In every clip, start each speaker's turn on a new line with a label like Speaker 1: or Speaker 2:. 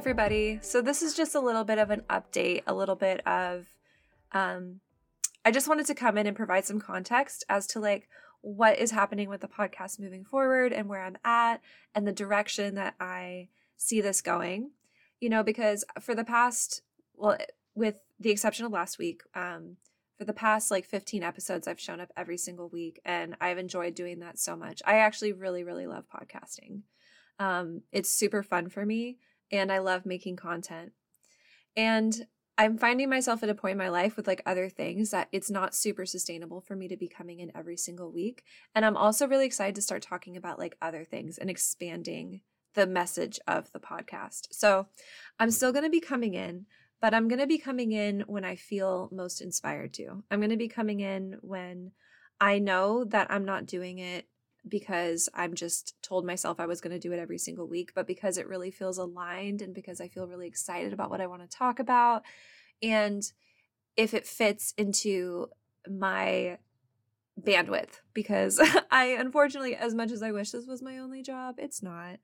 Speaker 1: everybody. So, this is just a little bit of an update, a little bit of, um, I just wanted to come in and provide some context as to like what is happening with the podcast moving forward and where I'm at and the direction that I see this going. You know, because for the past, well, with the exception of last week, um, for the past like 15 episodes, I've shown up every single week and I've enjoyed doing that so much. I actually really, really love podcasting. Um, it's super fun for me and I love making content. And I'm finding myself at a point in my life with like other things that it's not super sustainable for me to be coming in every single week. And I'm also really excited to start talking about like other things and expanding the message of the podcast. So I'm still going to be coming in, but I'm going to be coming in when I feel most inspired to. I'm going to be coming in when I know that I'm not doing it because I'm just told myself I was going to do it every single week, but because it really feels aligned and because I feel really excited about what I want to talk about. And if it fits into my bandwidth, because I unfortunately, as much as I wish this was my only job, it's not.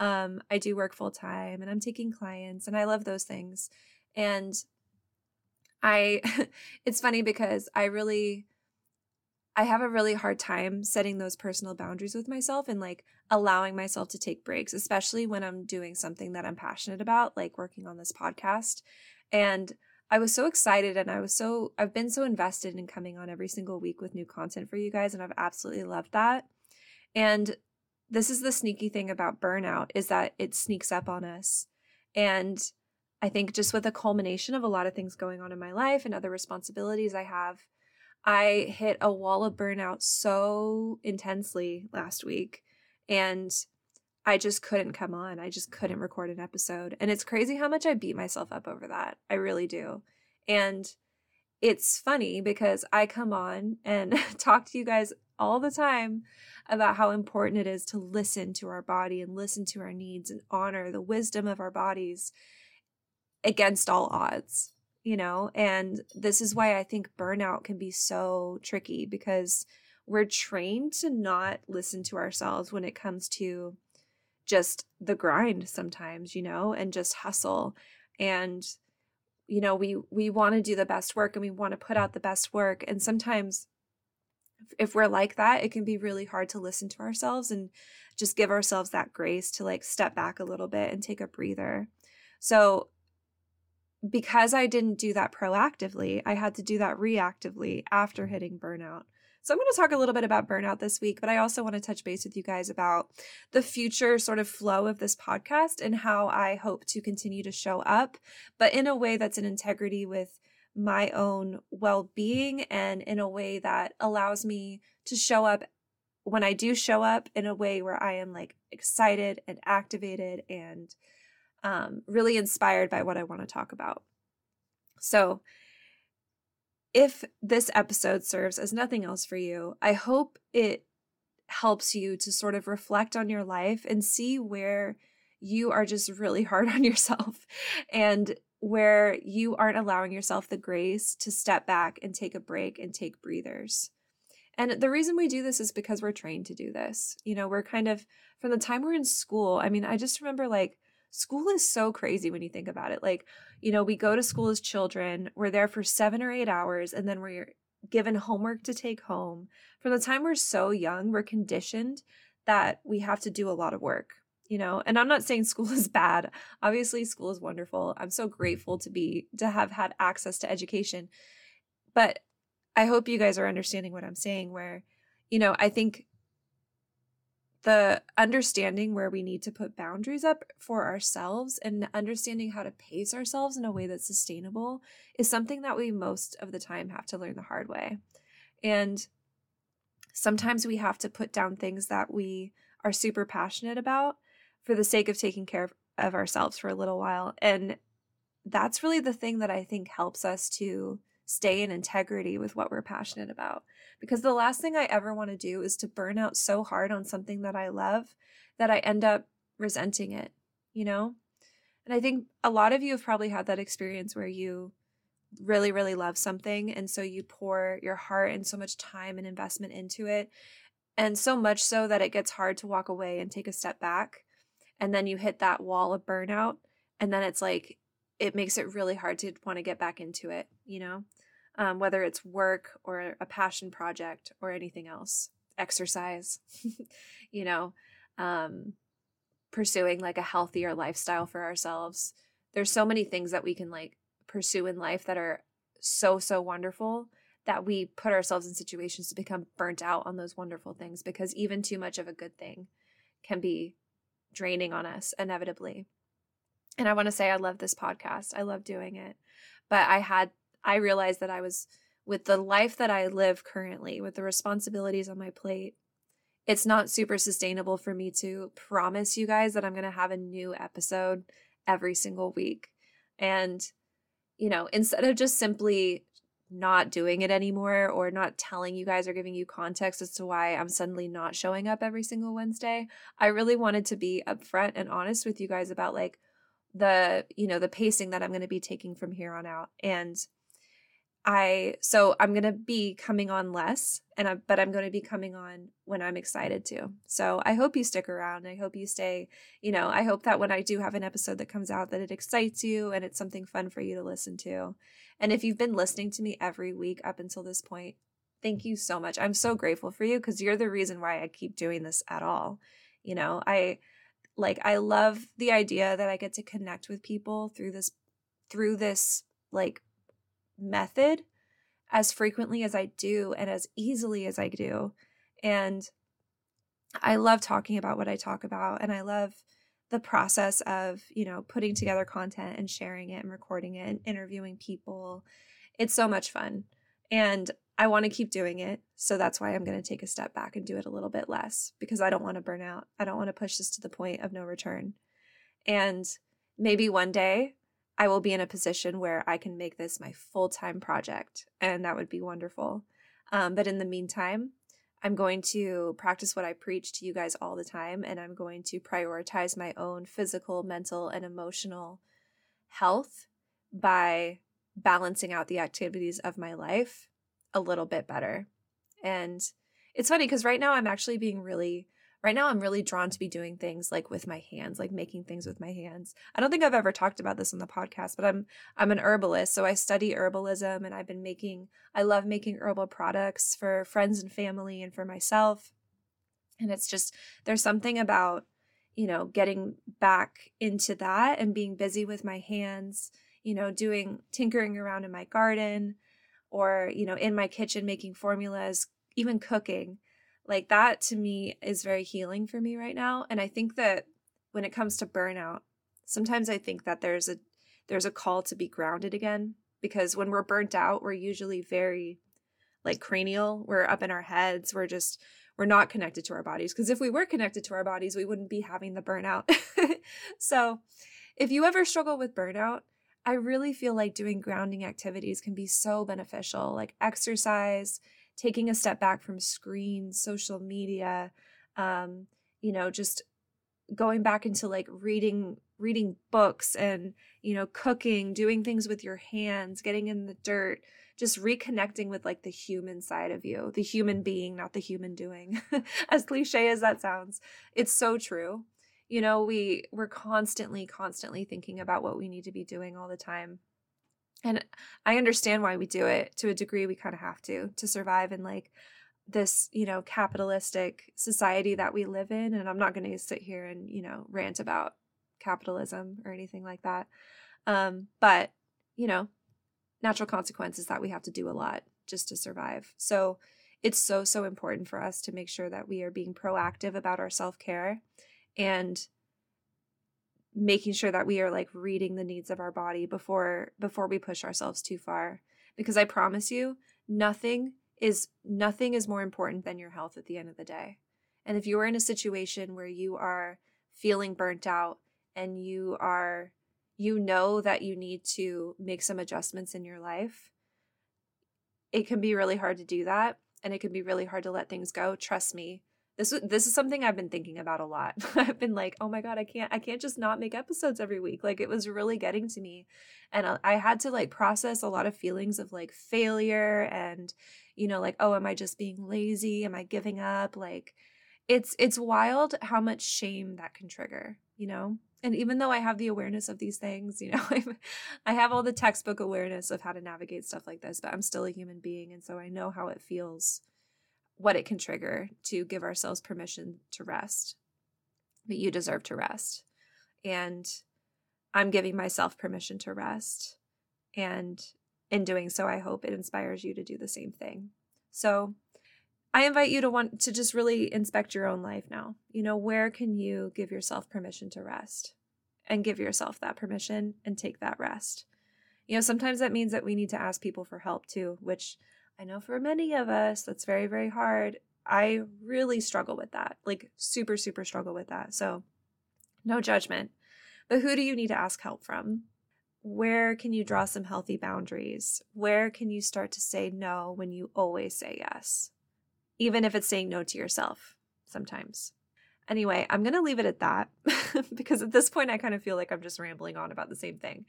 Speaker 1: Um, I do work full time and I'm taking clients and I love those things. And I, it's funny because I really, I have a really hard time setting those personal boundaries with myself and like allowing myself to take breaks, especially when I'm doing something that I'm passionate about, like working on this podcast. And I was so excited and I was so, I've been so invested in coming on every single week with new content for you guys. And I've absolutely loved that. And this is the sneaky thing about burnout is that it sneaks up on us. And I think just with a culmination of a lot of things going on in my life and other responsibilities I have, I hit a wall of burnout so intensely last week and I just couldn't come on. I just couldn't record an episode. And it's crazy how much I beat myself up over that. I really do. And it's funny because I come on and talk to you guys all the time about how important it is to listen to our body and listen to our needs and honor the wisdom of our bodies against all odds you know and this is why i think burnout can be so tricky because we're trained to not listen to ourselves when it comes to just the grind sometimes you know and just hustle. And you know we we want to do the best work and we want to put out the best work. And sometimes if we're like that it can be really hard to listen to ourselves and just give ourselves that grace to like step back a little bit and take a breather. So because I didn't do that proactively, I had to do that reactively after hitting burnout. So I'm going to talk a little bit about burnout this week, but I also want to touch base with you guys about the future sort of flow of this podcast and how I hope to continue to show up, but in a way that's in integrity with my own well being and in a way that allows me to show up when I do show up in a way where I am like excited and activated and um, really inspired by what I want to talk about. So, if this episode serves as nothing else for you, I hope it helps you to sort of reflect on your life and see where you are just really hard on yourself and where you aren't allowing yourself the grace to step back and take a break and take breathers. And the reason we do this is because we're trained to do this. You know, we're kind of from the time we're in school. I mean, I just remember like school is so crazy when you think about it. Like, you know, we go to school as children, we're there for seven or eight hours, and then we're given homework to take home. From the time we're so young, we're conditioned that we have to do a lot of work, you know. And I'm not saying school is bad. Obviously, school is wonderful. I'm so grateful to be to have had access to education. But I hope you guys are understanding what I'm saying where you know, I think the understanding where we need to put boundaries up for ourselves and understanding how to pace ourselves in a way that's sustainable is something that we most of the time have to learn the hard way. And sometimes we have to put down things that we are super passionate about for the sake of taking care of, ourselves for a little while. And that's really the thing that I think helps us to stay in integrity with what we're passionate about. Because the last thing I ever want to do is to burn out so hard on something that I love that I end up resenting it, you know? And I think a lot of you have probably had that experience where you really, really love something. And so you pour your heart and so much time and investment into it. And so much so that it gets hard to walk away and take a step back. And then you hit that wall of burnout. and then it's like it makes it really hard to want to get back into it you know? Um, whether it's work or a passion project or anything else exercise you know? Um, pursuing like a healthier lifestyle for ourselves. There's so many things that we can like pursue in life that are so so wonderful that we put ourselves in situations to become burnt out on those wonderful things because even too much of a good thing can be draining on us inevitably and I want to say I love this podcast. I love doing it. But I had I realized that I was with the life that I live currently, with the responsibilities on my plate, it's not super sustainable for me to promise you guys that I'm going to have a new episode every single week. And you know, instead of just simply not doing it anymore or not telling you guys or giving you context as to why I'm suddenly not showing up every single Wednesday, I really wanted to be upfront and honest with you guys about like the you know the pacing that i'm going to be taking from here on out. And i so i'm going to be coming on less and I, but i'm going to be coming on when i'm excited to. So i hope you stick around. I hope you stay you know i hope that when i do have an episode that comes out that it excites you and it's something fun for you to listen to. And if you've been listening to me every week up until this point thank you so much. I'm so grateful for you because you're the reason why i keep doing this at all. You know i like I love the idea that I get to connect with people through this through this like method as frequently as I do and as easily as I do. And I love talking about what I talk about and I love the process of, you know, putting together content and sharing it and recording it and interviewing people. It's so much fun. And I want to keep doing it. So that's why I'm going to take a step back and do it a little bit less because I don't want to burn out. I don't want to push this to the point of no return. And maybe one day I will be in a position where I can make this my full time project, and that would be wonderful. Um, but in the meantime, I'm going to practice what I preach to you guys all the time, and I'm going to prioritize my own physical, mental, and emotional health by balancing out the activities of my life a little bit better. And it's funny because right now I'm actually being really right now I'm really drawn to be doing things like with my hands, like making things with my hands. I don't think I've ever talked about this on the podcast, but I'm I'm an herbalist, so I study herbalism and I've been making I love making herbal products for friends and family and for myself. And it's just there's something about, you know, getting back into that and being busy with my hands, you know, doing tinkering around in my garden, or you know in my kitchen making formulas even cooking like that to me is very healing for me right now. And i think that when it comes to burnout sometimes i think that there's a there's a call to be grounded again because when we're burnt out we're usually very like cranial. We're up in our heads. We're just we're not connected to our bodies. Because if we were connected to our bodies we wouldn't be having the burnout. So if you ever struggle with burnout I really feel like doing grounding activities can be so beneficial, like exercise, taking a step back from screens, social media, um, you know, just going back into like reading reading books and you know cooking doing things with your hands getting in the dirt just reconnecting with like the human side of you the human being not the human doing. As cliche as that sounds it's so true you know we we're constantly constantly thinking about what we need to be doing all the time. And i understand why we do it. To a degree we kind of have to to survive in like this you know capitalistic society that we live in. And i'm not going to sit here and you know rant about capitalism or anything like that. Um but you know natural consequences that we have to do a lot just to survive. So it's so so important for us to make sure that we are being proactive about our self-care and making sure that we are like reading the needs of our body before before we push ourselves too far. Because i promise you nothing is nothing is more important than your health at the end of the day. And if you are in a situation where you are feeling burnt out and you are you know that you need to make some adjustments in your life it can be really hard to do that and it can be really hard to let things go. Trust me this this is something I've been thinking about a lot. I've been like, "Oh my god, I can't I can't just not make episodes every week." Like it was really getting to me. And uh, I had to like process a lot of feelings of like failure and you know, like, "Oh, am I just being lazy? Am I giving up?" Like it's it's wild how much shame that can trigger, you know? And even though I have the awareness of these things, you know, I'm, I have all the textbook awareness of how to navigate stuff like this, but I'm still a human being. And so I know how it feels, what it can trigger to give ourselves permission to rest. But you deserve to rest. And I'm giving myself permission to rest. And in doing so, I hope it inspires you to do the same thing. So I invite you to want to just really inspect your own life now. You know, where can you give yourself permission to rest and give yourself that permission and take that rest? You know, sometimes that means that we need to ask people for help too, which I know for many of us, that's very, very hard. I really struggle with that, like super, super struggle with that. So, no judgment. But who do you need to ask help from? Where can you draw some healthy boundaries? Where can you start to say no when you always say yes? even if it's saying no to yourself sometimes. Anyway, I'm going to leave it at that because at this point I kind of feel like I'm just rambling on about the same thing.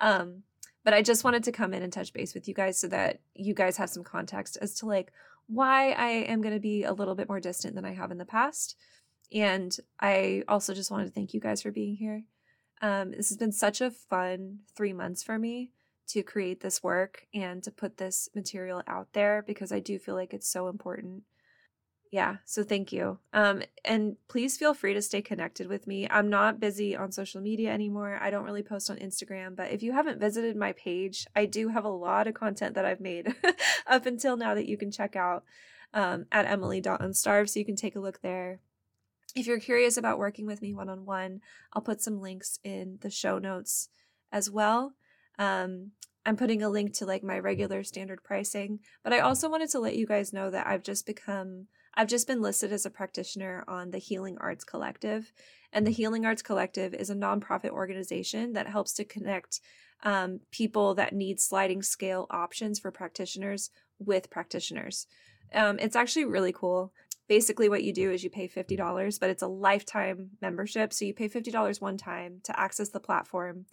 Speaker 1: Um, but I just wanted to come in and touch base with you guys so that you guys have some context as to like why I am going to be a little bit more distant than I have in the past. And I also just wanted to thank you guys for being here. Um, this has been such a fun three months for me to create this work and to put this material out there because I do feel like it's so important. Yeah, so thank you. Um, and please feel free to stay connected with me. I'm not busy on social media anymore. I don't really post on Instagram, but if you haven't visited my page, I do have a lot of content that I've made up until now that you can check out um, at emily.unstarved, so you can take a look there. If you're curious about working with me one on one, I'll put some links in the show notes as well. Um, I'm putting a link to like my regular standard pricing, but I also wanted to let you guys know that I've just become I've just been listed as a practitioner on the Healing Arts Collective. And the Healing Arts Collective is a nonprofit organization that helps to connect um, people that need sliding scale options for practitioners with practitioners. Um, it's actually really cool. Basically, what you do is you pay $50, but it's a lifetime membership. So you pay $50 one time to access the platform.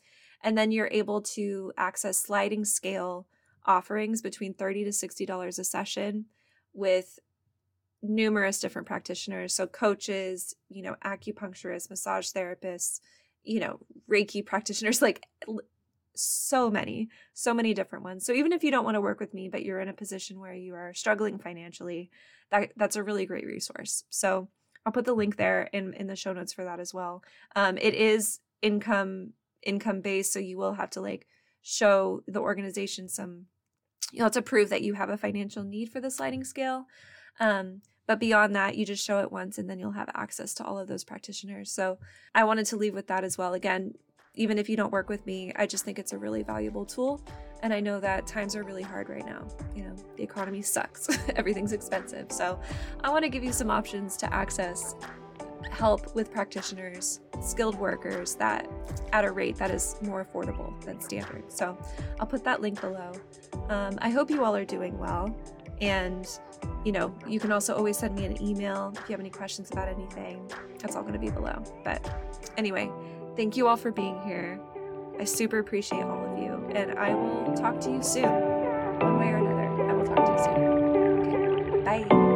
Speaker 1: And then you're able to access sliding scale offerings between 30 to $60 a session with numerous different practitioners. So, coaches, you know, acupuncturists, massage therapists, you know, Reiki practitioners, like so many, so many different ones. So, even if you don't want to work with me, but you're in a position where you are struggling financially, that, that's a really great resource. So, I'll put the link there in, in the show notes for that as well. Um, it is income income based so you will have to like show the organization some you'll have to prove that you have a financial need for the sliding scale um, but beyond that you just show it once and then you'll have access to all of those practitioners so i wanted to leave with that as well again even if you don't work with me i just think it's a really valuable tool and i know that times are really hard right now you know the economy sucks everything's expensive so i want to give you some options to access help with practitioners, skilled workers that at a rate that is more affordable than standard. So I'll put that link below. Um, I hope you all are doing well. And, you know, you can also always send me an email if you have any questions about anything. That's all going to be below. But anyway, thank you all for being here. I super appreciate all of you. And I will talk to you soon. One way or another, I will talk to you soon. Okay, bye.